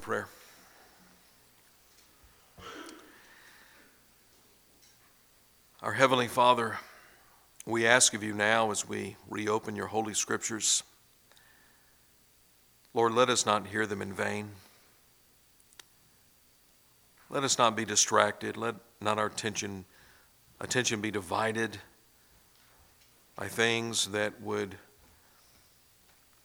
Prayer. Our Heavenly Father, we ask of you now as we reopen your Holy Scriptures, Lord, let us not hear them in vain. Let us not be distracted. Let not our attention, attention be divided by things that would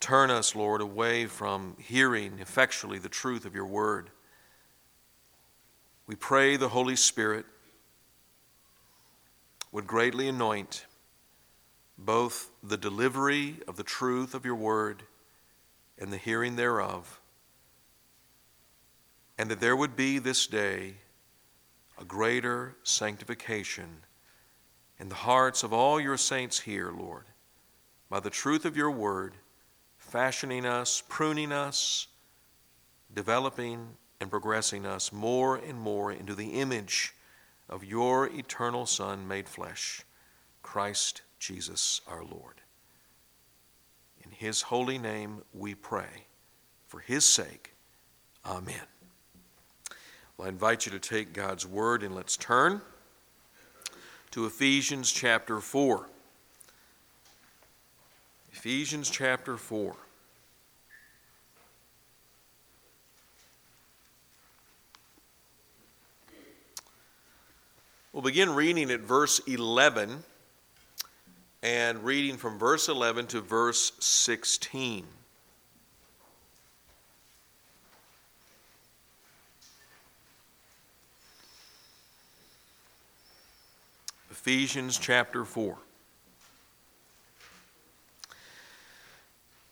turn us, Lord, away from hearing effectually the truth of your word. We pray the Holy Spirit would greatly anoint both the delivery of the truth of your word and the hearing thereof, and that there would be this day a greater sanctification in the hearts of all your saints here, Lord, by the truth of your word, fashioning us, pruning us, developing and progressing us more and more into the image of your eternal Son made flesh, Christ Jesus our Lord. In his holy name we pray. For his sake, amen. Well, I invite you to take God's word and let's turn to Ephesians chapter 4. Ephesians chapter 4. We'll begin reading at verse 11 and reading from verse 11 to verse 16. Ephesians chapter 4.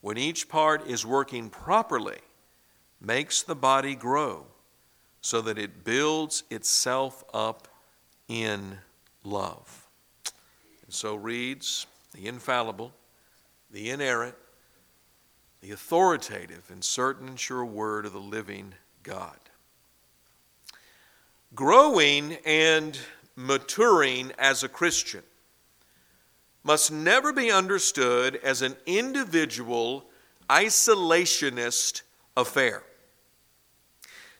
when each part is working properly, makes the body grow so that it builds itself up in love. And so reads the infallible, the inerrant, the authoritative, and certain and sure word of the living God. Growing and maturing as a Christian must never be understood as an individual, isolationist affair.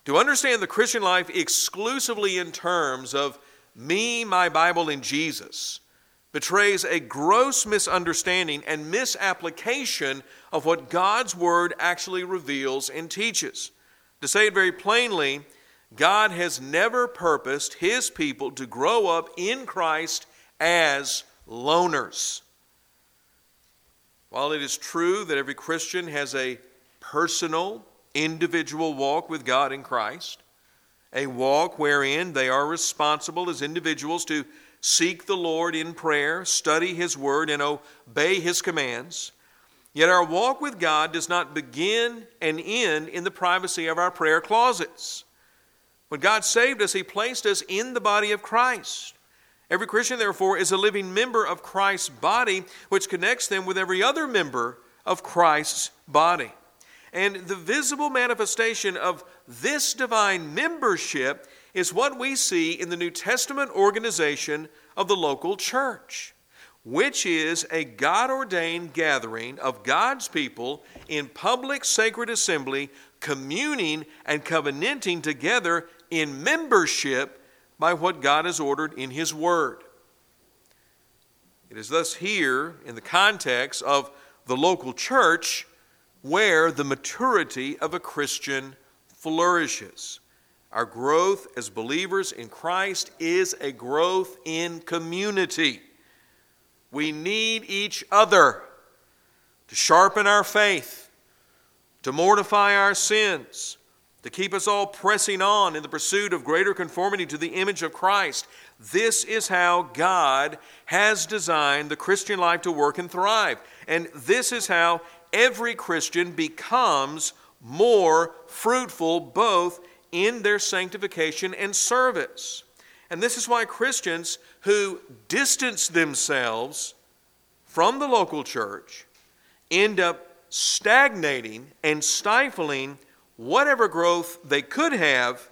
To understand the Christian life exclusively in terms of me, my Bible, and Jesus betrays a gross misunderstanding and misapplication of what God's Word actually reveals and teaches. To say it very plainly, God has never purposed His people to grow up in Christ as loners. While it is true that every Christian has a personal, individual walk with God in Christ, a walk wherein they are responsible as individuals to seek the Lord in prayer, study His Word, and obey His commands. Yet our walk with God does not begin and end in the privacy of our prayer closets. When God saved us, He placed us in the body of Christ. Every Christian, therefore, is a living member of Christ's body, which connects them with every other member of Christ's body. And the visible manifestation of this divine membership is what we see in the New Testament organization of the local church, which is a God ordained gathering of God's people in public sacred assembly, communing and covenanting together in membership by what God has ordered in His Word. It is thus here, in the context of the local church, where the maturity of a Christian flourishes. Our growth as believers in Christ is a growth in community. We need each other to sharpen our faith, to mortify our sins, to keep us all pressing on in the pursuit of greater conformity to the image of Christ. This is how God has designed the Christian life to work and thrive. And this is how every Christian becomes more fruitful both in their sanctification and service. And this is why Christians who distance themselves from the local church end up stagnating and stifling whatever growth they could have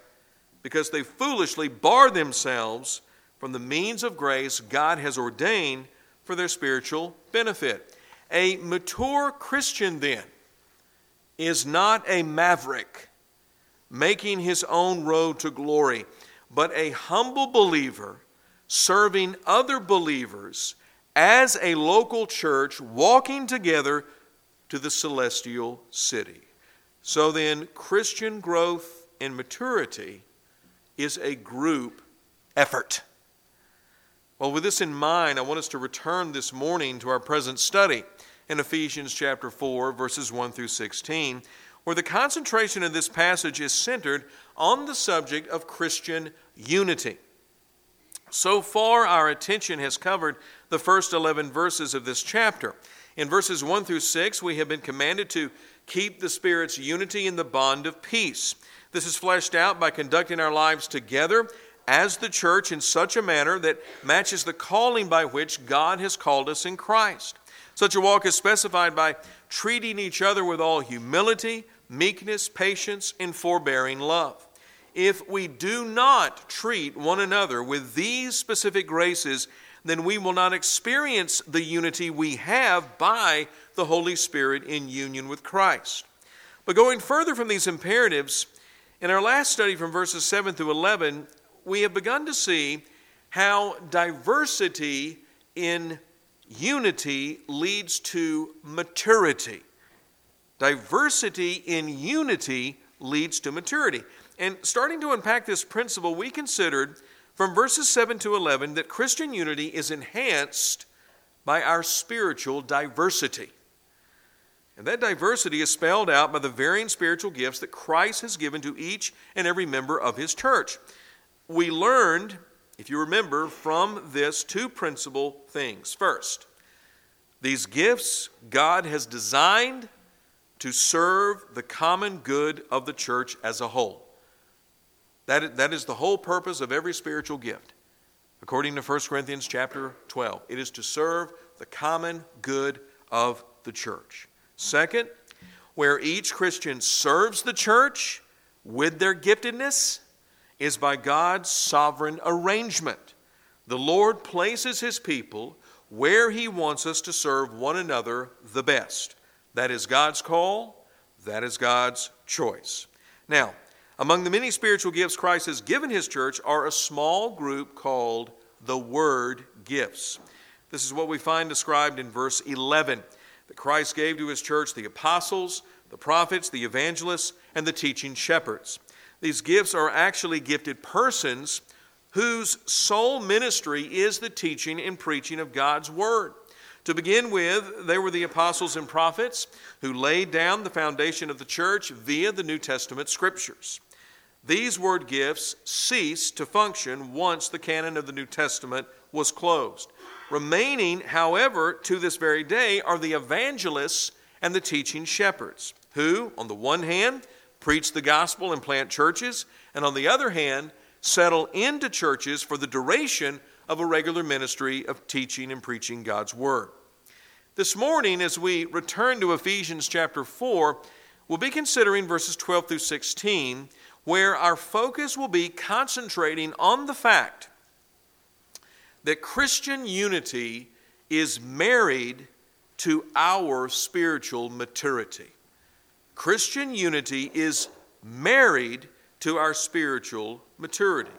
because they foolishly bar themselves from the means of grace God has ordained for their spiritual benefit. A mature Christian, then, is not a maverick making his own road to glory, but a humble believer serving other believers as a local church walking together to the celestial city. So then, Christian growth and maturity is a group effort. Well, with this in mind, I want us to return this morning to our present study in Ephesians chapter 4, verses 1 through 16, where the concentration of this passage is centered on the subject of Christian unity. So far, our attention has covered the first 11 verses of this chapter. In verses 1 through 6, we have been commanded to keep the Spirit's unity in the bond of peace. This is fleshed out by conducting our lives together as the church in such a manner that matches the calling by which God has called us in Christ. Such a walk is specified by treating each other with all humility, meekness, patience, and forbearing love. If we do not treat one another with these specific graces, then we will not experience the unity we have by the Holy Spirit in union with Christ. But going further from these imperatives, in our last study from verses 7 through 11, we have begun to see how diversity in unity leads to maturity. Diversity in unity leads to maturity. And starting to unpack this principle, we considered from verses 7 to 11 that Christian unity is enhanced by our spiritual diversity. And that diversity is spelled out by the varying spiritual gifts that Christ has given to each and every member of his church we learned, if you remember, from this two principal things. First, these gifts God has designed to serve the common good of the church as a whole. That, that is the whole purpose of every spiritual gift. According to 1 Corinthians chapter 12, it is to serve the common good of the church. Second, where each Christian serves the church with their giftedness, is by God's sovereign arrangement. The Lord places his people where he wants us to serve one another the best. That is God's call, that is God's choice. Now, among the many spiritual gifts Christ has given his church are a small group called the Word gifts. This is what we find described in verse 11 that Christ gave to his church the apostles, the prophets, the evangelists, and the teaching shepherds. These gifts are actually gifted persons whose sole ministry is the teaching and preaching of God's Word. To begin with, they were the apostles and prophets who laid down the foundation of the church via the New Testament scriptures. These word gifts ceased to function once the canon of the New Testament was closed. Remaining, however, to this very day are the evangelists and the teaching shepherds, who, on the one hand, preach the gospel and plant churches, and on the other hand, settle into churches for the duration of a regular ministry of teaching and preaching God's word. This morning, as we return to Ephesians chapter 4, we'll be considering verses 12 through 16, where our focus will be concentrating on the fact that Christian unity is married to our spiritual maturity. Christian unity is married to our spiritual maturity.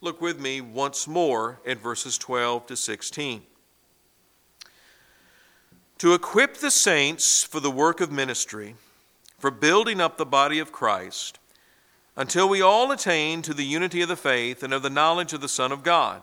Look with me once more at verses 12 to 16. To equip the saints for the work of ministry, for building up the body of Christ, until we all attain to the unity of the faith and of the knowledge of the Son of God,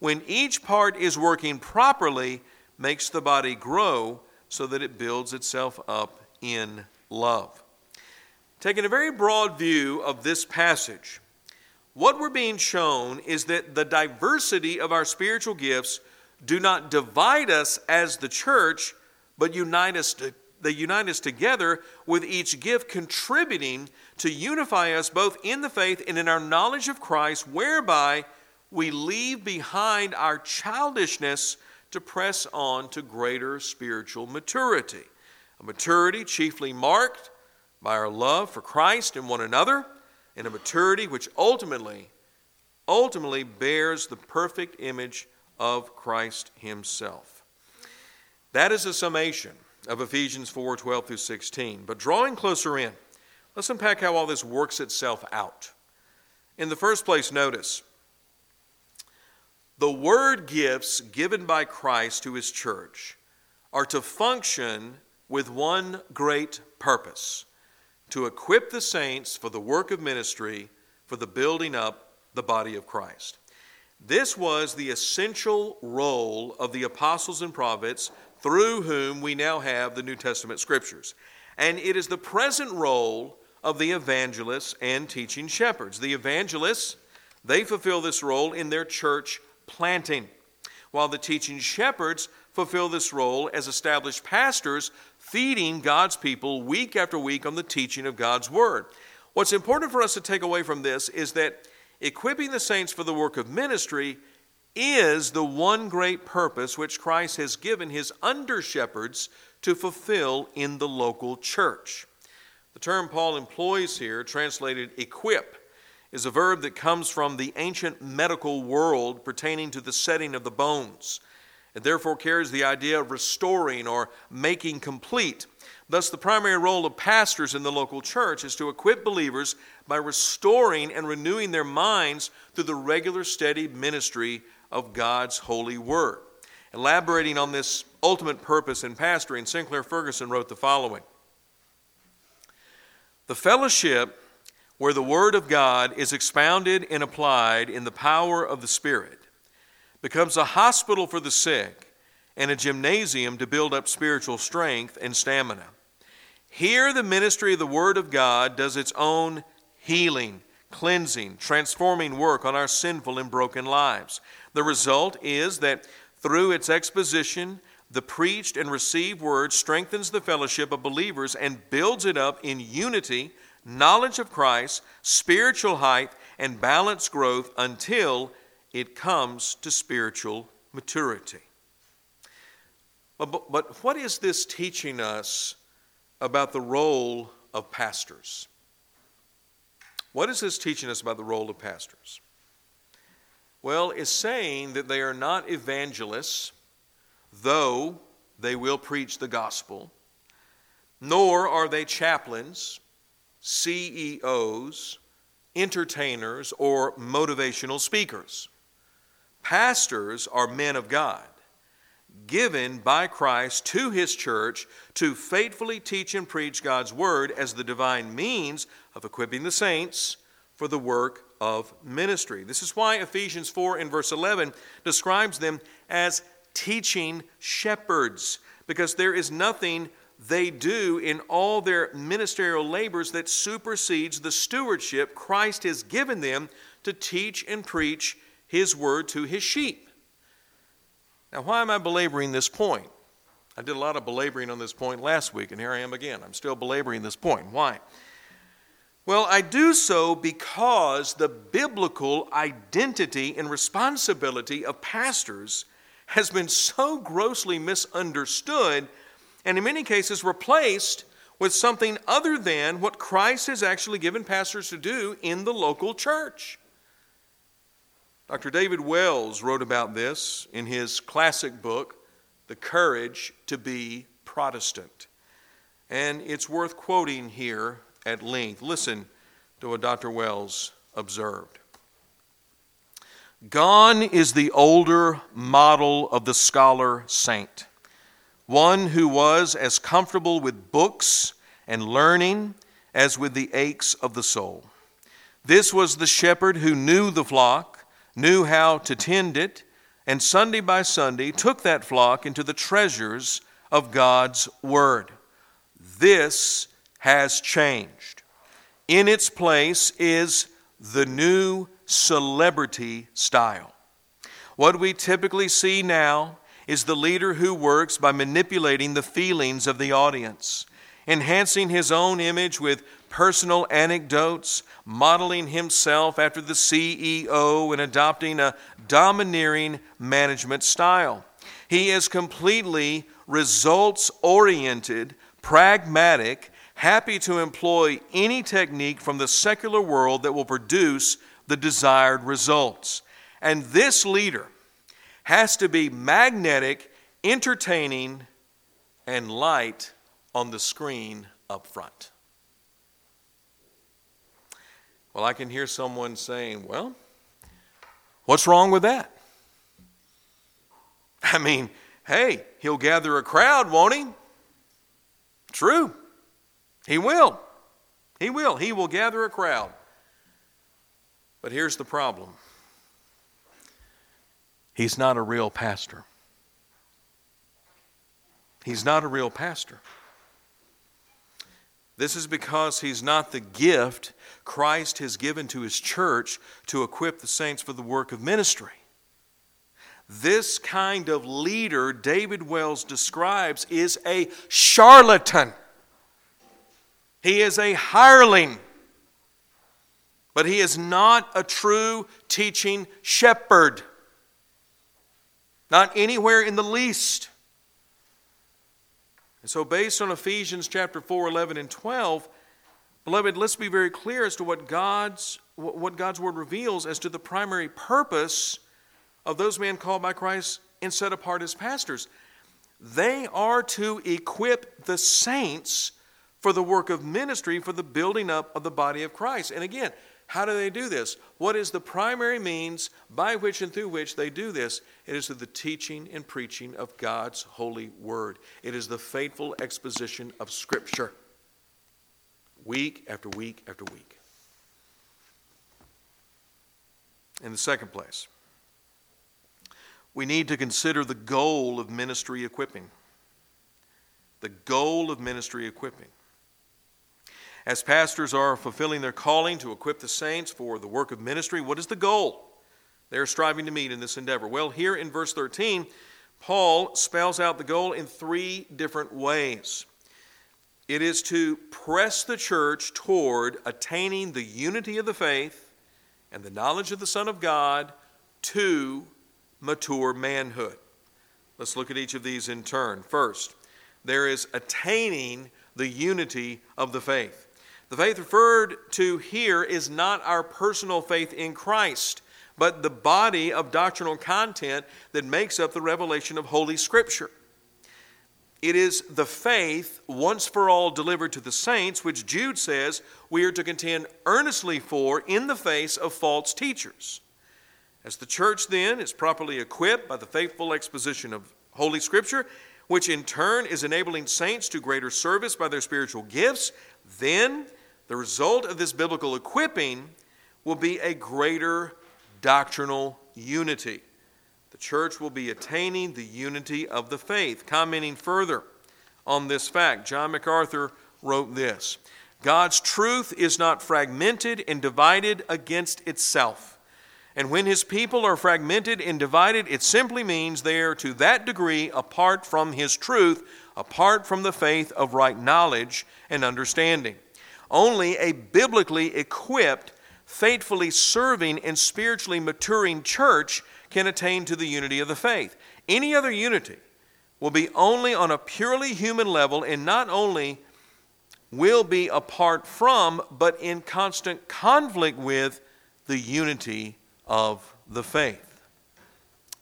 when each part is working properly, makes the body grow so that it builds itself up in love. Taking a very broad view of this passage, what we're being shown is that the diversity of our spiritual gifts do not divide us as the church, but unite us they unite us together with each gift contributing to unify us both in the faith and in our knowledge of Christ, whereby we leave behind our childishness to press on to greater spiritual maturity. A maturity chiefly marked by our love for Christ and one another, and a maturity which ultimately, ultimately bears the perfect image of Christ Himself. That is a summation of Ephesians 4 12 through 16. But drawing closer in, let's unpack how all this works itself out. In the first place, notice the word gifts given by Christ to his church are to function with one great purpose to equip the saints for the work of ministry, for the building up the body of Christ. This was the essential role of the apostles and prophets through whom we now have the New Testament scriptures. And it is the present role of the evangelists and teaching shepherds. The evangelists, they fulfill this role in their church planting, while the teaching shepherds fulfill this role as established pastors, feeding God's people week after week on the teaching of God's Word. What's important for us to take away from this is that equipping the saints for the work of ministry is the one great purpose which Christ has given his under shepherds to fulfill in the local church. The term Paul employs here, translated equip, is a verb that comes from the ancient medical world pertaining to the setting of the bones. It therefore carries the idea of restoring or making complete. Thus, the primary role of pastors in the local church is to equip believers by restoring and renewing their minds through the regular, steady ministry of God's holy word. Elaborating on this ultimate purpose in pastoring, Sinclair Ferguson wrote the following The fellowship where the Word of God is expounded and applied in the power of the Spirit becomes a hospital for the sick and a gymnasium to build up spiritual strength and stamina. Here, the ministry of the Word of God does its own healing, cleansing, transforming work on our sinful and broken lives. The result is that through its exposition, the preached and received word strengthens the fellowship of believers and builds it up in unity, knowledge of Christ, spiritual height, and balanced growth until it comes to spiritual maturity. But, but, what is this teaching us about the role of pastors? What is this teaching us about the role of pastors? Well, it's saying that they are not evangelists, though they will preach the gospel, nor are they chaplains, CEOs, entertainers, or motivational speakers. Pastors are men of God, given by Christ to his church to faithfully teach and preach God's word as the divine means of equipping the saints for the work of ministry. This is why Ephesians 4 and verse 11 describes them as teaching shepherds, because there is nothing they do in all their ministerial labors that supersedes the stewardship Christ has given them to teach and preach his word to his sheep. Now, why am I belaboring this point? I did a lot of belaboring on this point last week, and here I am again. I'm still belaboring this point. Why? Well, I do so because the biblical identity and responsibility of pastors has been so grossly misunderstood and in many cases replaced with something other than what Christ has actually given pastors to do in the local church. Dr. David Wells wrote about this in his classic book, The Courage to Be Protestant. And it's worth quoting here at length. Listen to what Dr. Wells observed. Gone is the older model of the scholar saint, one who was as comfortable with books and learning as with the aches of the soul. This was the shepherd who knew the flock, knew how to tend it, and Sunday by Sunday took that flock into the treasures of God's Word. This has changed. In its place is the new celebrity style. What we typically see now is the leader who works by manipulating the feelings of the audience, enhancing his own image with personal anecdotes, modeling himself after the CEO, and adopting a domineering management style. He is completely results oriented, pragmatic, happy to employ any technique from the secular world that will produce the desired results. And this leader has to be magnetic, entertaining, and light on the screen up front. Well, I can hear someone saying, Well, what's wrong with that? I mean, hey, he'll gather a crowd, won't he? True. He will. He will. He will gather a crowd. But here's the problem he's not a real pastor. He's not a real pastor. This is because he's not the gift Christ has given to his church to equip the saints for the work of ministry. This kind of leader, David Wells describes, is a charlatan. He is a hireling. But he is not a true teaching shepherd. Not anywhere in the least. And so, based on Ephesians chapter 4, 11, and 12, beloved, let's be very clear as to what God's, what God's word reveals as to the primary purpose of those men called by Christ and set apart as pastors. They are to equip the saints for the work of ministry, for the building up of the body of Christ. And again, how do they do this? What is the primary means by which and through which they do this? It is through the teaching and preaching of God's holy word. It is the faithful exposition of Scripture, week after week after week. In the second place, we need to consider the goal of ministry equipping. The goal of ministry equipping. As pastors are fulfilling their calling to equip the saints for the work of ministry, what is the goal they're striving to meet in this endeavor? Well, here in verse 13, Paul spells out the goal in three different ways. It is to press the church toward attaining the unity of the faith and the knowledge of the Son of God to mature manhood. Let's look at each of these in turn. First, there is attaining the unity of the faith. The faith referred to here is not our personal faith in Christ, but the body of doctrinal content that makes up the revelation of Holy Scripture. It is the faith once for all delivered to the saints, which Jude says we are to contend earnestly for in the face of false teachers. As the church then is properly equipped by the faithful exposition of Holy Scripture, which in turn is enabling saints to greater service by their spiritual gifts, then the result of this biblical equipping will be a greater doctrinal unity. The church will be attaining the unity of the faith. Commenting further on this fact, John MacArthur wrote this God's truth is not fragmented and divided against itself. And when his people are fragmented and divided, it simply means they are to that degree apart from his truth, apart from the faith of right knowledge and understanding. Only a biblically equipped, faithfully serving, and spiritually maturing church can attain to the unity of the faith. Any other unity will be only on a purely human level and not only will be apart from, but in constant conflict with the unity of the faith.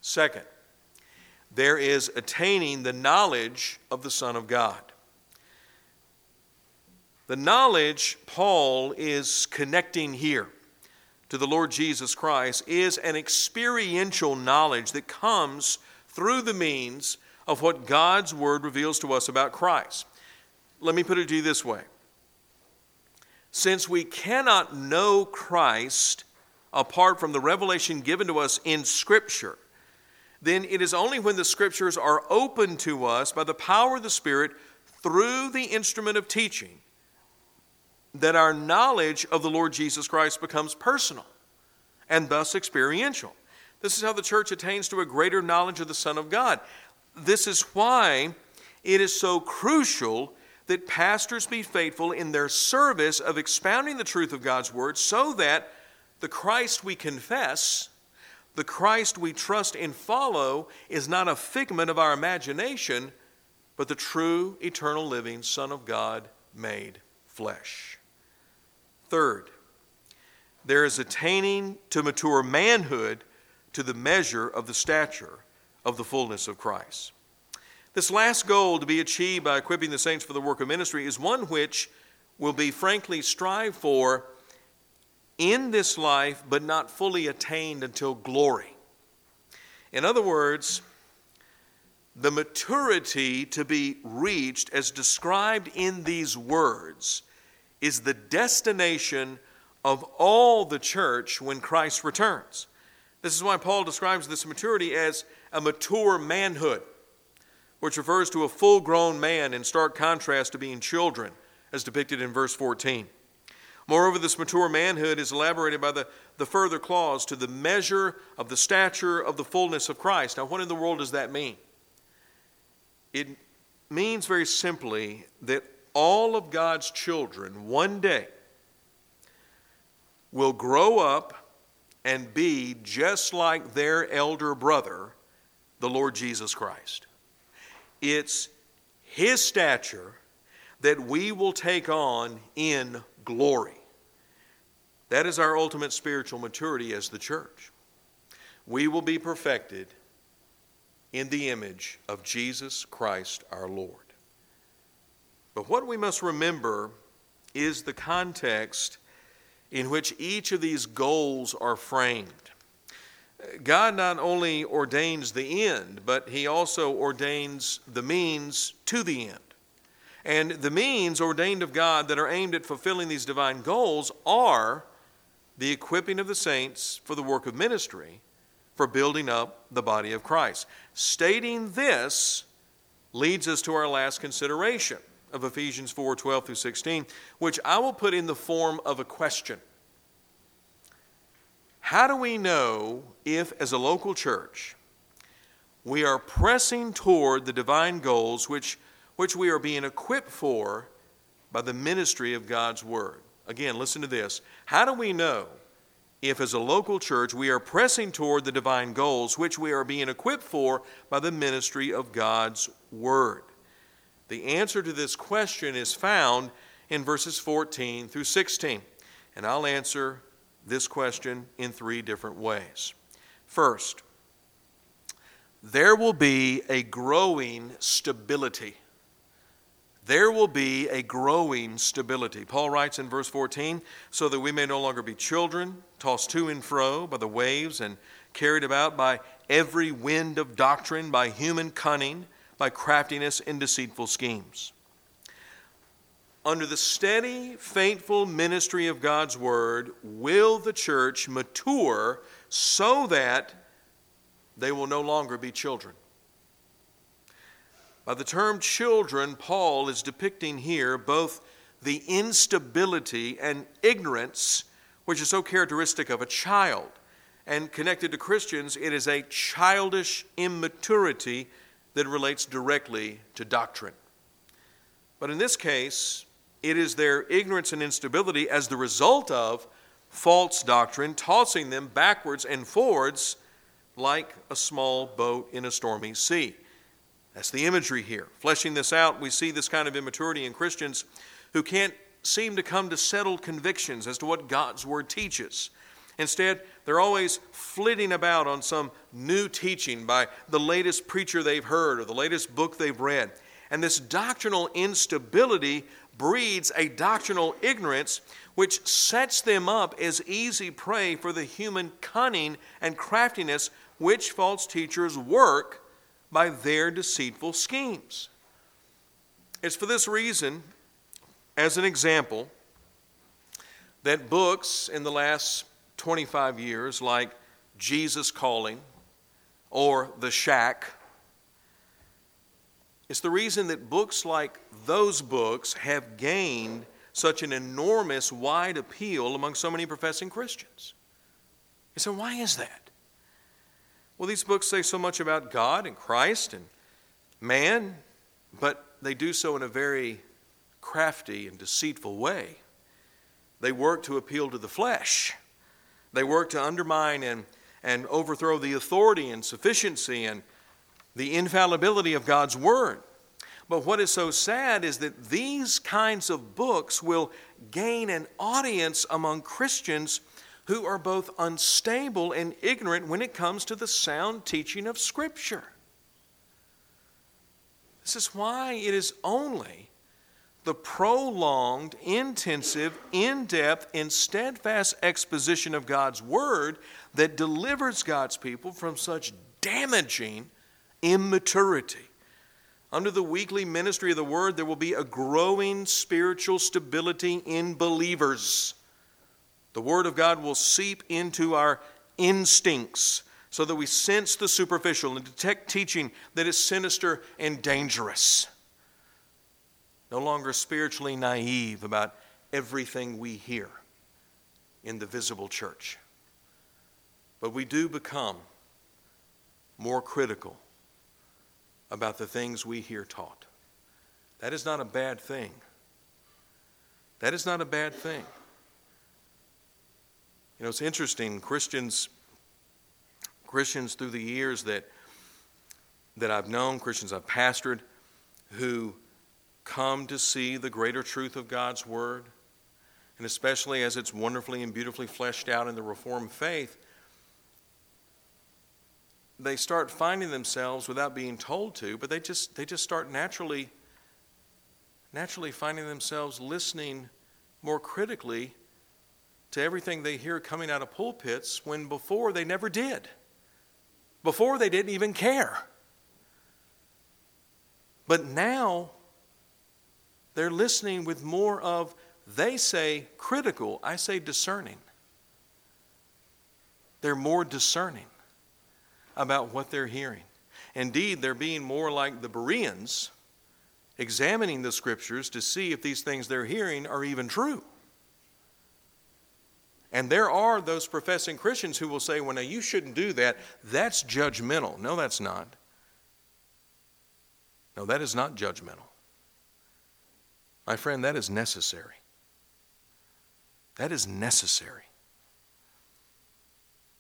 Second, there is attaining the knowledge of the Son of God. The knowledge Paul is connecting here to the Lord Jesus Christ is an experiential knowledge that comes through the means of what God's Word reveals to us about Christ. Let me put it to you this way Since we cannot know Christ apart from the revelation given to us in Scripture, then it is only when the Scriptures are open to us by the power of the Spirit through the instrument of teaching that our knowledge of the Lord Jesus Christ becomes personal and thus experiential. This is how the church attains to a greater knowledge of the Son of God. This is why it is so crucial that pastors be faithful in their service of expounding the truth of God's Word so that the Christ we confess, the Christ we trust and follow, is not a figment of our imagination, but the true, eternal, living Son of God made flesh. Third, there is attaining to mature manhood to the measure of the stature of the fullness of Christ. This last goal to be achieved by equipping the saints for the work of ministry is one which will be frankly strived for in this life, but not fully attained until glory. In other words, the maturity to be reached, as described in these words, is the destination of all the church when Christ returns. This is why Paul describes this maturity as a mature manhood, which refers to a full grown man in stark contrast to being children, as depicted in verse 14. Moreover, this mature manhood is elaborated by the, the further clause to the measure of the stature of the fullness of Christ. Now, what in the world does that mean? It means very simply that all of God's children one day will grow up and be just like their elder brother, the Lord Jesus Christ. It's His stature that we will take on in glory. That is our ultimate spiritual maturity as the church. We will be perfected in the image of Jesus Christ our Lord. But what we must remember is the context in which each of these goals are framed. God not only ordains the end, but He also ordains the means to the end. And the means ordained of God that are aimed at fulfilling these divine goals are the equipping of the saints for the work of ministry, for building up the body of Christ. Stating this leads us to our last consideration of Ephesians 4 12 through 16, which I will put in the form of a question. How do we know if, as a local church, we are pressing toward the divine goals which, which we are being equipped for by the ministry of God's Word? Again, listen to this. How do we know if, as a local church, we are pressing toward the divine goals which we are being equipped for by the ministry of God's Word? The answer to this question is found in verses 14 through 16. And I'll answer this question in three different ways. First, there will be a growing stability. There will be a growing stability. Paul writes in verse 14, so that we may no longer be children, tossed to and fro by the waves and carried about by every wind of doctrine, by human cunning by craftiness and deceitful schemes. Under the steady, faithful ministry of God's word, will the church mature so that they will no longer be children? By the term children, Paul is depicting here both the instability and ignorance which is so characteristic of a child. And connected to Christians, it is a childish immaturity that relates directly to doctrine. But in this case, it is their ignorance and instability as the result of false doctrine, tossing them backwards and forwards like a small boat in a stormy sea. That's the imagery here. Fleshing this out, we see this kind of immaturity in Christians who can't seem to come to settled convictions as to what God's Word teaches. Instead, they're always flitting about on some new teaching by the latest preacher they've heard or the latest book they've read. And this doctrinal instability breeds a doctrinal ignorance which sets them up as easy prey for the human cunning and craftiness which false teachers work by their deceitful schemes. It's for this reason, as an example, that books in the last 25 years, like Jesus Calling or The Shack, it's the reason that books like those books have gained such an enormous, wide appeal among so many professing Christians. You say, why is that? Well, these books say so much about God and Christ and man, but they do so in a very crafty and deceitful way. They work to appeal to the flesh. They work to undermine and, and overthrow the authority and sufficiency and the infallibility of God's Word. But what is so sad is that these kinds of books will gain an audience among Christians who are both unstable and ignorant when it comes to the sound teaching of Scripture. This is why it is only the prolonged, intensive, in depth, and steadfast exposition of God's Word that delivers God's people from such damaging immaturity. Under the weekly ministry of the Word, there will be a growing spiritual stability in believers. The Word of God will seep into our instincts so that we sense the superficial and detect teaching that is sinister and dangerous. No longer spiritually naive about everything we hear in the visible church. But we do become more critical about the things we hear taught. That is not a bad thing. That is not a bad thing. You know, it's interesting, Christians Christians through the years that that I've known, Christians I've pastored who come to see the greater truth of God's word, and especially as it's wonderfully and beautifully fleshed out in the Reformed faith, they start finding themselves without being told to, but they just they just start naturally naturally finding themselves listening more critically to everything they hear coming out of pulpits when before they never did. Before they didn't even care. But now they're listening with more of, they say critical, I say discerning. They're more discerning about what they're hearing. Indeed, they're being more like the Bereans, examining the scriptures to see if these things they're hearing are even true. And there are those professing Christians who will say, well, now you shouldn't do that. That's judgmental. No, that's not. No, that is not judgmental. My friend, that is necessary. That is necessary.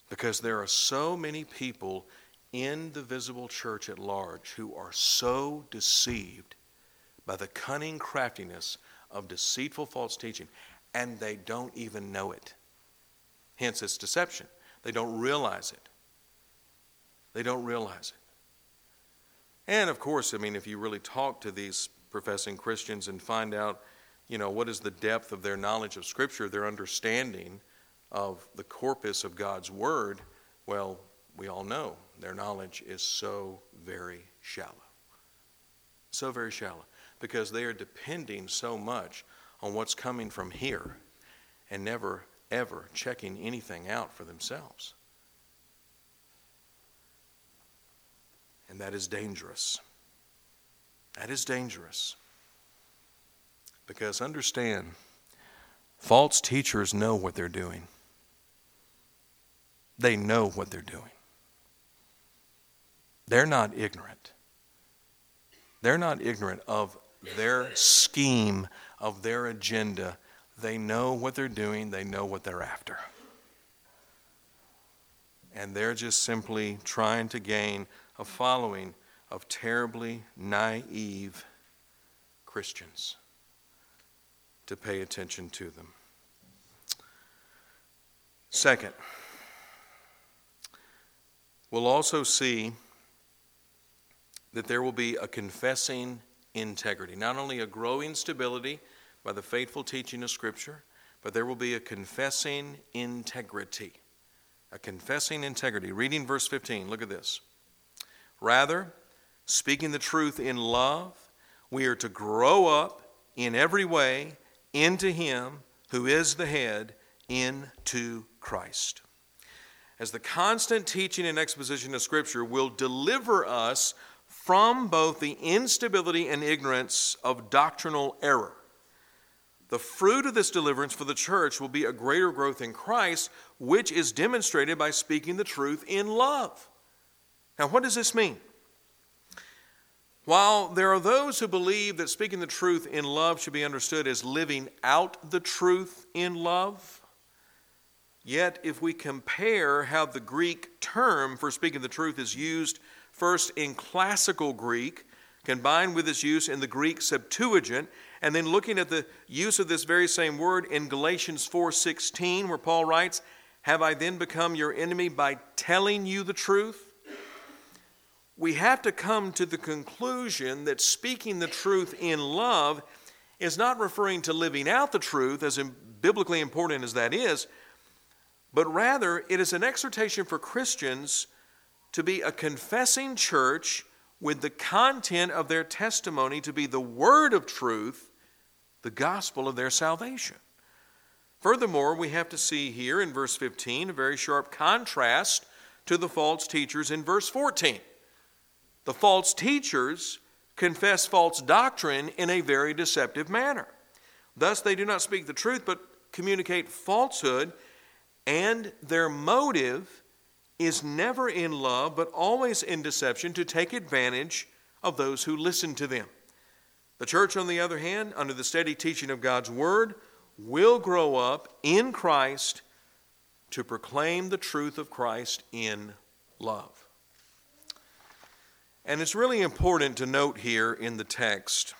Because there are so many people in the visible church at large who are so deceived by the cunning craftiness of deceitful false teaching, and they don't even know it. Hence, it's deception. They don't realize it. They don't realize it. And of course, I mean, if you really talk to these professing Christians and find out, you know, what is the depth of their knowledge of Scripture, their understanding of the corpus of God's Word, well, we all know their knowledge is so very shallow. So very shallow. Because they are depending so much on what's coming from here and never, ever checking anything out for themselves. And that is dangerous. That is dangerous. Because understand, false teachers know what they're doing. They know what they're doing. They're not ignorant. They're not ignorant of their scheme, of their agenda. They know what they're doing, they know what they're after. And they're just simply trying to gain a following of terribly naive Christians to pay attention to them. Second, we'll also see that there will be a confessing integrity, not only a growing stability by the faithful teaching of Scripture, but there will be a confessing integrity. A confessing integrity. Reading verse 15, look at this. Rather, speaking the truth in love, we are to grow up in every way into Him who is the head, into Christ. As the constant teaching and exposition of Scripture will deliver us from both the instability and ignorance of doctrinal error. The fruit of this deliverance for the church will be a greater growth in Christ, which is demonstrated by speaking the truth in love. Now, what does this mean? While there are those who believe that speaking the truth in love should be understood as living out the truth in love, yet if we compare how the Greek term for speaking the truth is used first in classical Greek, combined with its use in the Greek Septuagint, and then looking at the use of this very same word in Galatians 4:16 where Paul writes, "Have I then become your enemy by telling you the truth?" We have to come to the conclusion that speaking the truth in love is not referring to living out the truth, as biblically important as that is, but rather it is an exhortation for Christians to be a confessing church with the content of their testimony to be the word of truth, the gospel of their salvation. Furthermore, we have to see here in verse 15 a very sharp contrast to the false teachers in verse 14. The false teachers confess false doctrine in a very deceptive manner. Thus, they do not speak the truth, but communicate falsehood, and their motive is never in love, but always in deception to take advantage of those who listen to them. The church, on the other hand, under the steady teaching of God's Word, will grow up in Christ to proclaim the truth of Christ in love. And it's really important to note here in the text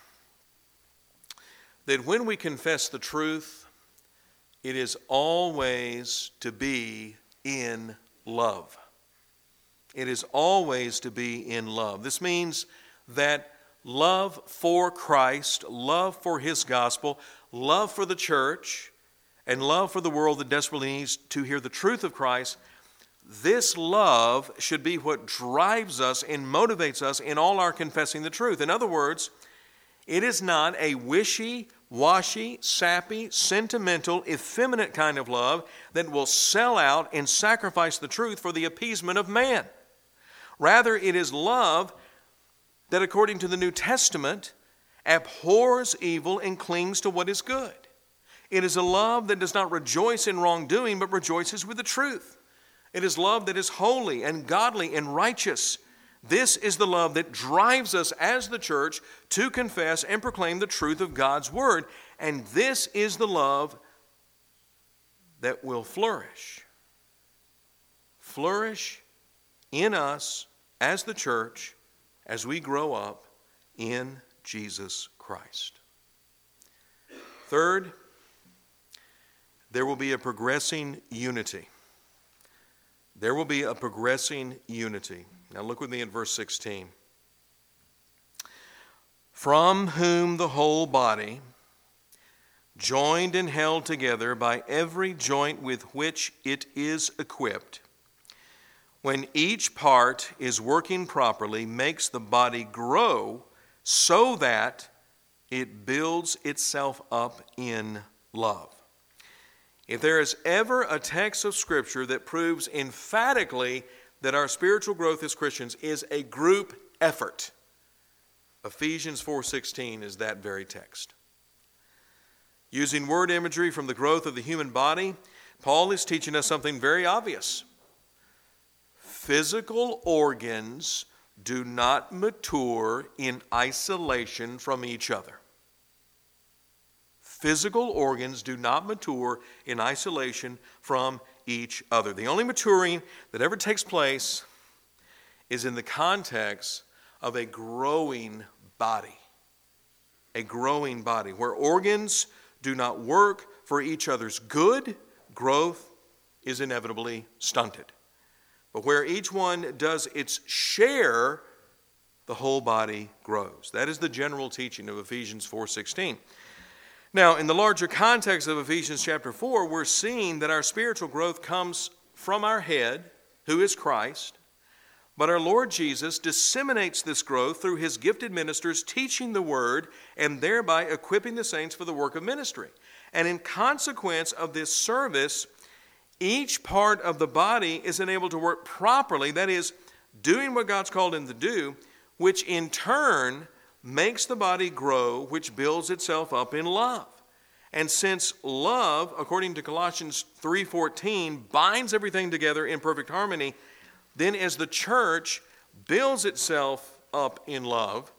that when we confess the truth, it is always to be in love. It is always to be in love. This means that love for Christ, love for His gospel, love for the church, and love for the world that desperately needs to hear the truth of Christ this love should be what drives us and motivates us in all our confessing the truth. In other words, it is not a wishy washy, sappy, sentimental, effeminate kind of love that will sell out and sacrifice the truth for the appeasement of man. Rather, it is love that, according to the New Testament, abhors evil and clings to what is good. It is a love that does not rejoice in wrongdoing, but rejoices with the truth. It is love that is holy and godly and righteous. This is the love that drives us as the church to confess and proclaim the truth of God's word. And this is the love that will flourish. Flourish in us as the church as we grow up in Jesus Christ. Third, there will be a progressing unity there will be a progressing unity. Now look with me at verse 16. From whom the whole body, joined and held together by every joint with which it is equipped, when each part is working properly, makes the body grow so that it builds itself up in love. If there is ever a text of Scripture that proves emphatically that our spiritual growth as Christians is a group effort, Ephesians 4:16 is that very text. Using word imagery from the growth of the human body, Paul is teaching us something very obvious. Physical organs do not mature in isolation from each other. Physical organs do not mature in isolation from each other. The only maturing that ever takes place is in the context of a growing body. A growing body where organs do not work for each other's good, growth is inevitably stunted. But where each one does its share, the whole body grows. That is the general teaching of Ephesians 4:16. Now, in the larger context of Ephesians chapter 4, we're seeing that our spiritual growth comes from our head, who is Christ, but our Lord Jesus disseminates this growth through his gifted ministers teaching the word and thereby equipping the saints for the work of ministry. And in consequence of this service, each part of the body is enabled to work properly, that is, doing what God's called him to do, which in turn makes the body grow, which builds itself up in love. And since love, according to Colossians 3:14, binds everything together in perfect harmony, then as the church builds itself up in love,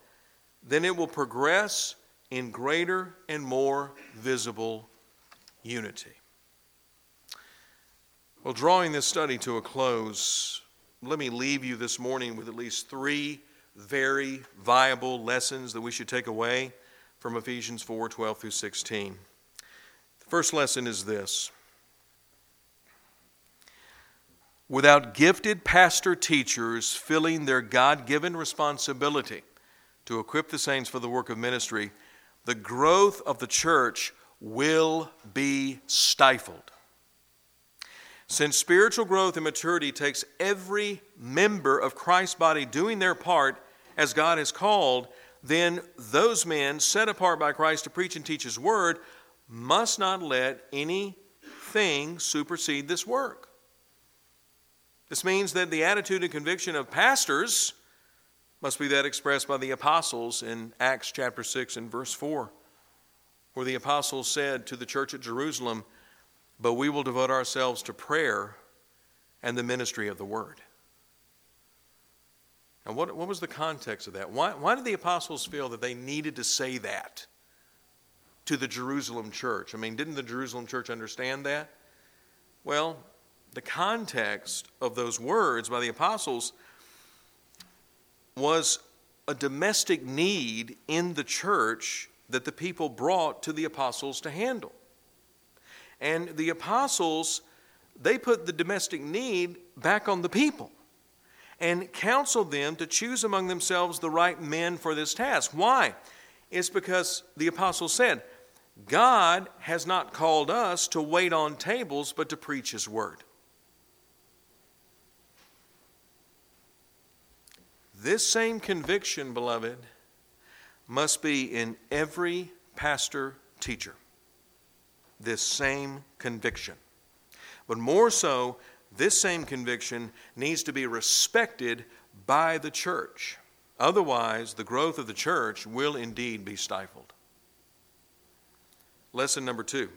then it will progress in greater and more visible unity. Well, drawing this study to a close, let me leave you this morning with at least three very viable lessons that we should take away from Ephesians 4 12 through 16. The first lesson is this Without gifted pastor teachers filling their God given responsibility to equip the saints for the work of ministry, the growth of the church will be stifled. Since spiritual growth and maturity takes every member of Christ's body doing their part as God has called, then those men set apart by Christ to preach and teach His word must not let anything supersede this work. This means that the attitude and conviction of pastors must be that expressed by the apostles in Acts chapter 6 and verse 4, where the apostles said to the church at Jerusalem, but we will devote ourselves to prayer and the ministry of the word. What, what was the context of that? Why, why did the apostles feel that they needed to say that to the Jerusalem church? I mean, didn't the Jerusalem church understand that? Well, the context of those words by the apostles was a domestic need in the church that the people brought to the apostles to handle. And the apostles, they put the domestic need back on the people and counseled them to choose among themselves the right men for this task. Why? It's because the apostle said, God has not called us to wait on tables, but to preach His word. This same conviction, beloved, must be in every pastor teacher this same conviction. But more so, this same conviction needs to be respected by the church. Otherwise, the growth of the church will indeed be stifled. Lesson number two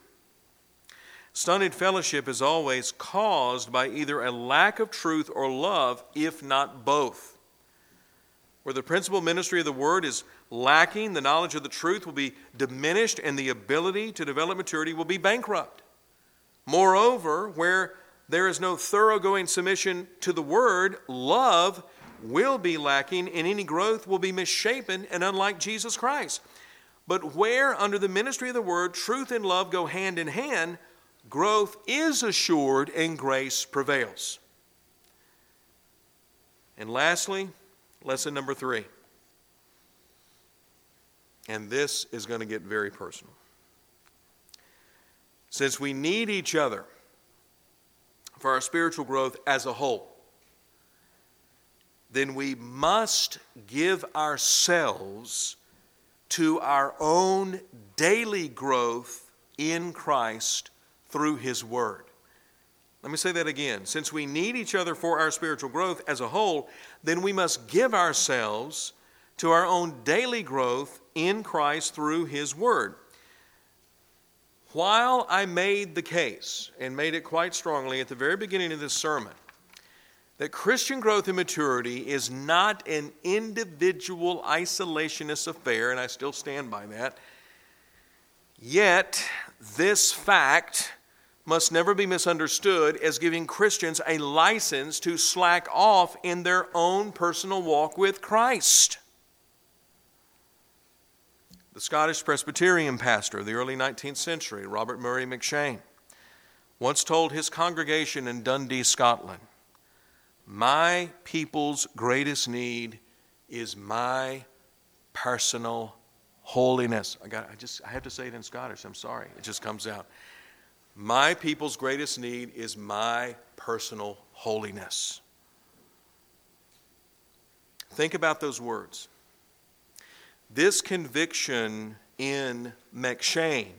stunted fellowship is always caused by either a lack of truth or love, if not both. Where the principal ministry of the word is lacking, the knowledge of the truth will be diminished, and the ability to develop maturity will be bankrupt. Moreover, where there is no thoroughgoing submission to the word, love will be lacking, and any growth will be misshapen and unlike Jesus Christ. But where, under the ministry of the word, truth and love go hand in hand, growth is assured and grace prevails. And lastly, Lesson number three. And this is going to get very personal. Since we need each other for our spiritual growth as a whole, then we must give ourselves to our own daily growth in Christ through His Word. Let me say that again. Since we need each other for our spiritual growth as a whole, then we must give ourselves to our own daily growth in Christ through His Word. While I made the case, and made it quite strongly at the very beginning of this sermon, that Christian growth and maturity is not an individual isolationist affair, and I still stand by that, yet this fact must never be misunderstood as giving Christians a license to slack off in their own personal walk with Christ. The Scottish Presbyterian pastor of the early 19th century, Robert Murray M'Cheyne, once told his congregation in Dundee, Scotland, My people's greatest need is my personal holiness. I got I just I have to say it in Scottish. I'm sorry. It just comes out. My people's greatest need is my personal holiness. Think about those words. This conviction in M'Cheyne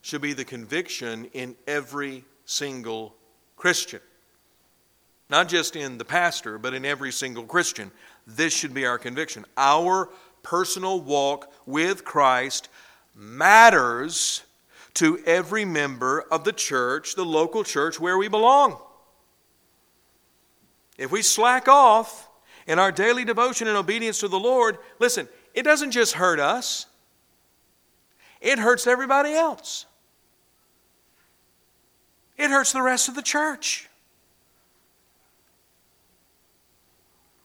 should be the conviction in every single Christian. Not just in the pastor, but in every single Christian. This should be our conviction. Our personal walk with Christ matters to every member of the church, the local church where we belong. If we slack off in our daily devotion and obedience to the Lord, listen, it doesn't just hurt us, it hurts everybody else. It hurts the rest of the church.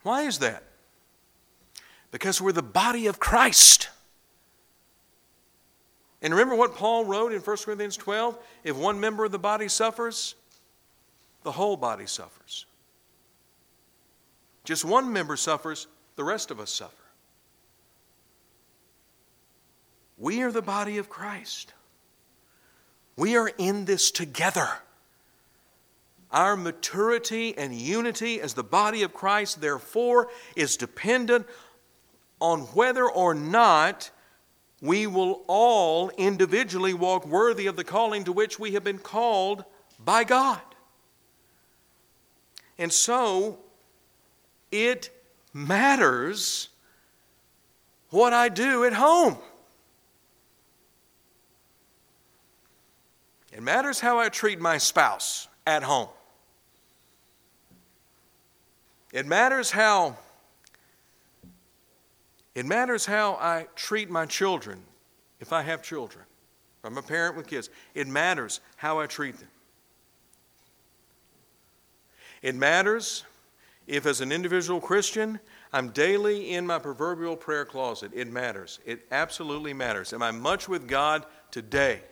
Why is that? Because we're the body of Christ. And remember what Paul wrote in 1 Corinthians 12? If one member of the body suffers, the whole body suffers. Just one member suffers, the rest of us suffer. We are the body of Christ. We are in this together. Our maturity and unity as the body of Christ, therefore, is dependent on whether or not we will all individually walk worthy of the calling to which we have been called by God. And so, it matters what I do at home. It matters how I treat my spouse at home. It matters how it matters how I treat my children if I have children. If I'm a parent with kids. It matters how I treat them. It matters if, as an individual Christian, I'm daily in my proverbial prayer closet. It matters. It absolutely matters. Am I much with God today?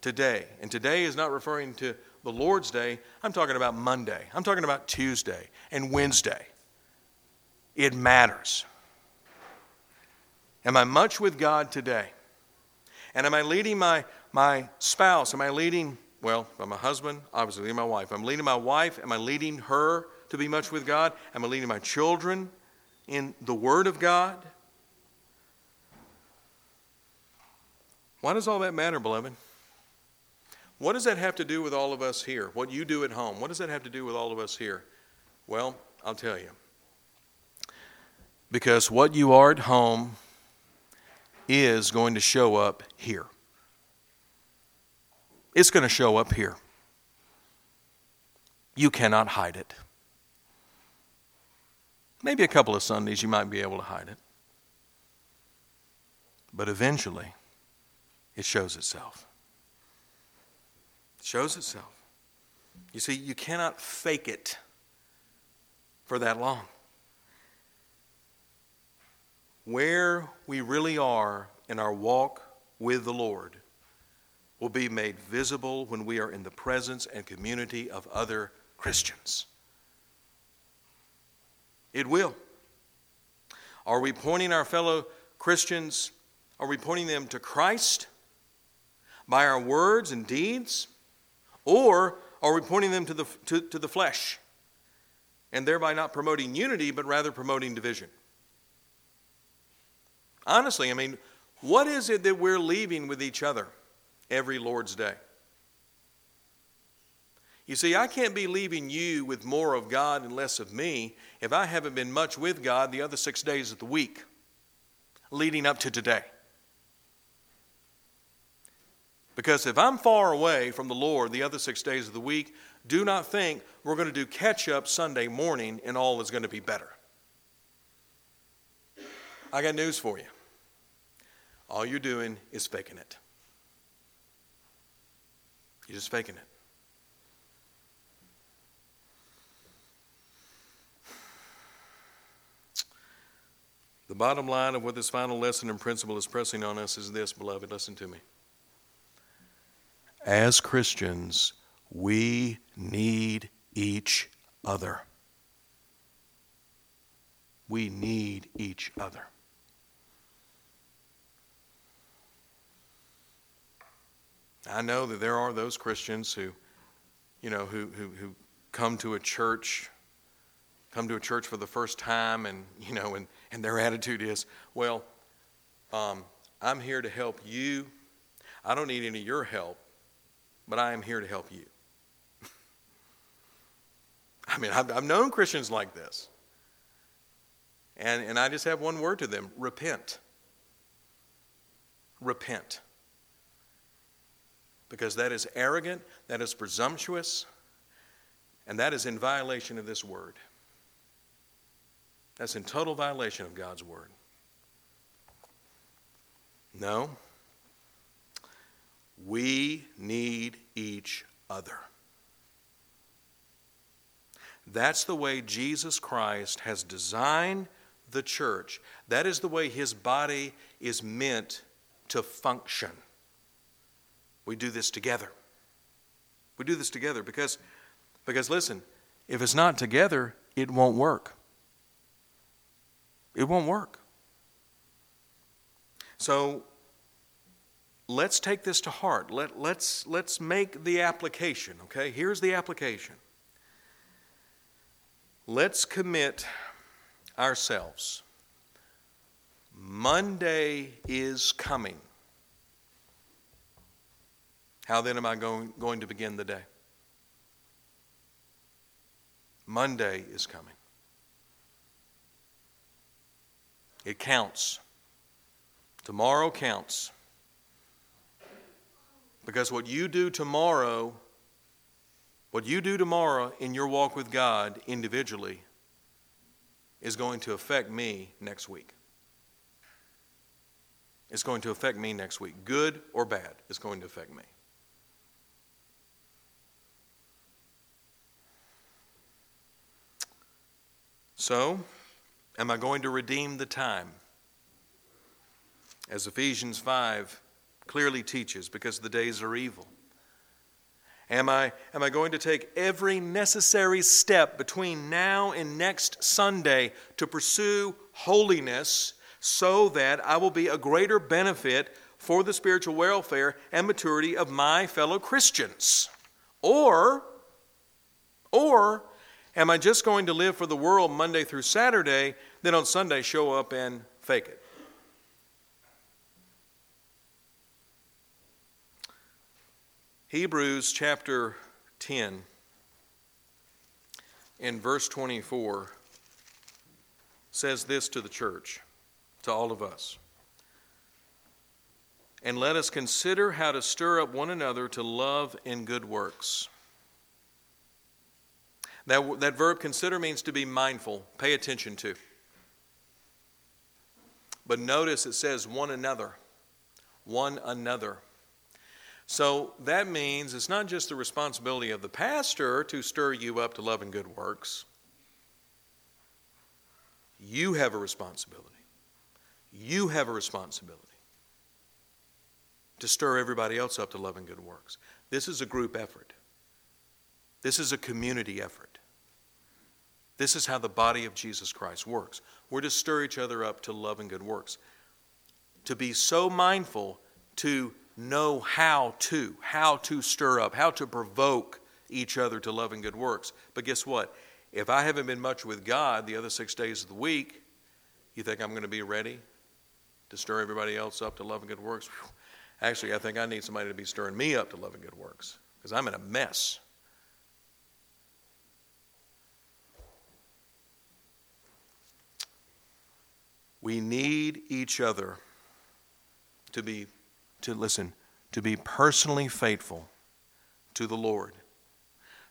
Today. And today is not referring to the Lord's Day. I'm talking about Monday. I'm talking about Tuesday and Wednesday. It matters. Am I much with God today? And am I leading my, my spouse? Am I leading, well, I'm a husband, obviously leading my wife. I'm leading my wife. Am I leading her to be much with God? Am I leading my children in the Word of God? Why does all that matter, beloved? What does that have to do with all of us here? What you do at home? What does that have to do with all of us here? Well, I'll tell you. Because what you are at home is going to show up here. It's going to show up here. You cannot hide it. Maybe a couple of Sundays you might be able to hide it. But eventually, it shows itself. Shows itself. You see, you cannot fake it for that long where we really are in our walk with the Lord will be made visible when we are in the presence and community of other Christians. It will. Are we pointing our fellow Christians, are we pointing them to Christ by our words and deeds? Or are we pointing them to the, to, to the flesh and thereby not promoting unity but rather promoting division? Honestly, I mean, what is it that we're leaving with each other every Lord's Day? You see, I can't be leaving you with more of God and less of me if I haven't been much with God the other six days of the week leading up to today. Because if I'm far away from the Lord the other six days of the week, do not think we're going to do catch up Sunday morning and all is going to be better. I got news for you. All you're doing is faking it. You're just faking it. The bottom line of what this final lesson and principle is pressing on us is this, beloved. Listen to me. As Christians, we need each other. We need each other. I know that there are those Christians who, you know, who, who, who come to a church, come to a church for the first time, and, you know, and, and their attitude is, well, um, I'm here to help you. I don't need any of your help, but I am here to help you. I mean, I've, I've known Christians like this. And, and I just have one word to them repent. Repent because that is arrogant, that is presumptuous, and that is in violation of this word. That's in total violation of God's word. No. We need each other. That's the way Jesus Christ has designed the church. That is the way his body is meant to function. We do this together. We do this together because, because listen, if it's not together, it won't work. It won't work. So let's take this to heart. Let, let's, let's make the application, okay? Here's the application. Let's commit ourselves. Monday is coming. How then am I going, going to begin the day? Monday is coming. It counts. Tomorrow counts. Because what you do tomorrow, what you do tomorrow in your walk with God individually, is going to affect me next week. It's going to affect me next week. Good or bad, it's going to affect me. So, am I going to redeem the time? As Ephesians 5 clearly teaches, because the days are evil. Am I, am I going to take every necessary step between now and next Sunday to pursue holiness so that I will be a greater benefit for the spiritual welfare and maturity of my fellow Christians? Or, or Am I just going to live for the world Monday through Saturday, then on Sunday show up and fake it? Hebrews chapter 10 in verse 24 says this to the church, to all of us. And let us consider how to stir up one another to love and good works that, that verb consider means to be mindful, pay attention to. But notice it says one another. One another. So that means it's not just the responsibility of the pastor to stir you up to love and good works. You have a responsibility. You have a responsibility to stir everybody else up to love and good works. This is a group effort. This is a community effort. This is how the body of Jesus Christ works. We're to stir each other up to love and good works. To be so mindful to know how to, how to stir up, how to provoke each other to love and good works. But guess what? If I haven't been much with God the other six days of the week, you think I'm going to be ready to stir everybody else up to love and good works? Actually, I think I need somebody to be stirring me up to love and good works because I'm in a mess. We need each other to be, to listen, to be personally faithful to the Lord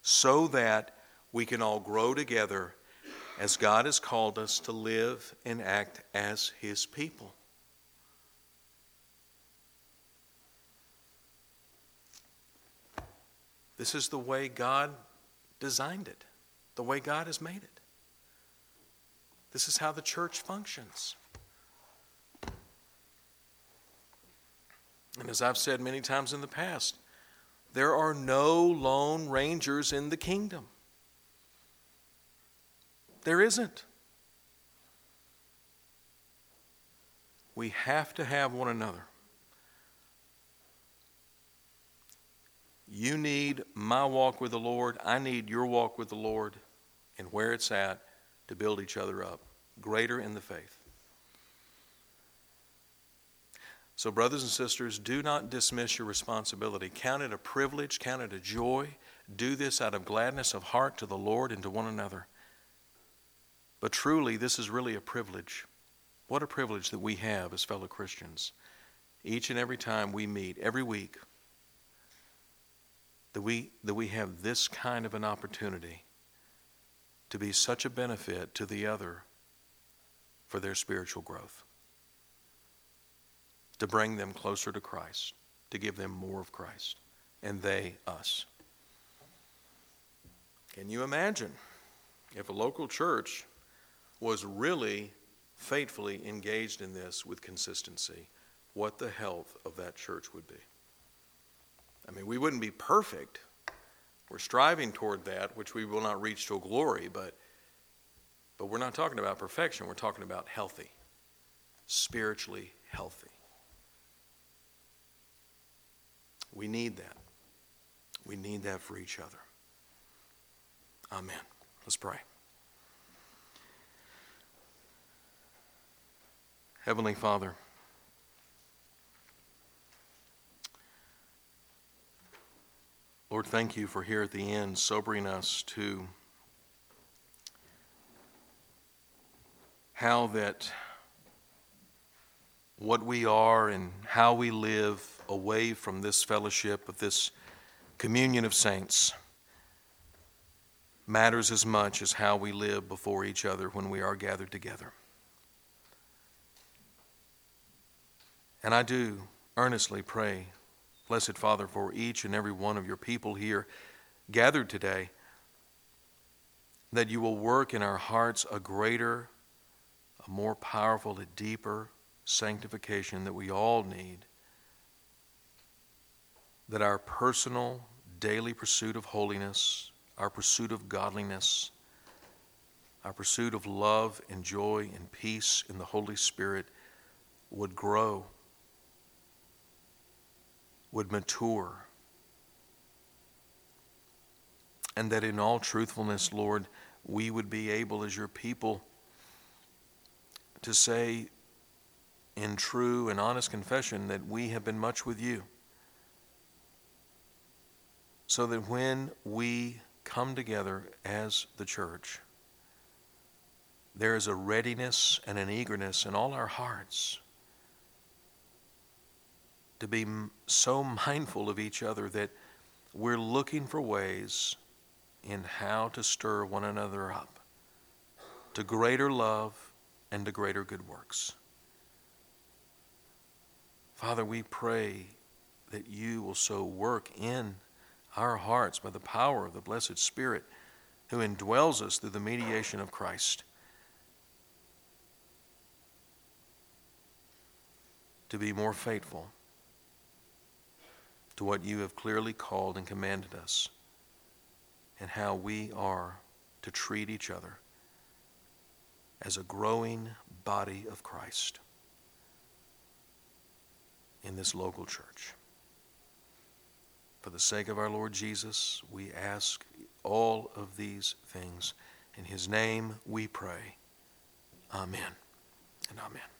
so that we can all grow together as God has called us to live and act as His people. This is the way God designed it, the way God has made it. This is how the church functions. And as I've said many times in the past, There are no lone rangers in the kingdom. There isn't. We have to have one another. You need my walk with the Lord. I need your walk with the Lord and where it's at to build each other up, greater in the faith. So, brothers and sisters, do not dismiss your responsibility. Count it a privilege, count it a joy. Do this out of gladness of heart to the Lord and to one another. But truly, this is really a privilege. What a privilege that we have as fellow Christians. Each and every time we meet, every week, that we, that we have this kind of an opportunity to be such a benefit to the other for their spiritual growth, to bring them closer to Christ, to give them more of Christ, and they us. Can you imagine if a local church was really faithfully engaged in this with consistency, what the health of that church would be? I mean, we wouldn't be perfect. We're striving toward that, which we will not reach to glory, but, but we're not talking about perfection. We're talking about healthy, spiritually healthy. We need that. We need that for each other. Amen. Let's pray. Heavenly Father, Lord, thank you for here at the end sobering us to how that what we are and how we live away from this fellowship of this communion of saints matters as much as how we live before each other when we are gathered together. And I do earnestly pray Blessed Father, for each and every one of your people here gathered today, that you will work in our hearts a greater, a more powerful, a deeper sanctification that we all need. That our personal, daily pursuit of holiness, our pursuit of godliness, our pursuit of love and joy and peace in the Holy Spirit would grow would mature. And that in all truthfulness, Lord, we would be able as your people to say in true and honest confession that we have been much with you. So that when we come together as the church, there is a readiness and an eagerness in all our hearts to be so mindful of each other that we're looking for ways in how to stir one another up to greater love and to greater good works. Father, we pray that you will so work in our hearts by the power of the blessed Spirit who indwells us through the mediation of Christ. To be more faithful to what you have clearly called and commanded us, and how we are to treat each other as a growing body of Christ in this local church. For the sake of our Lord Jesus, we ask all of these things. In his name we pray. Amen and amen.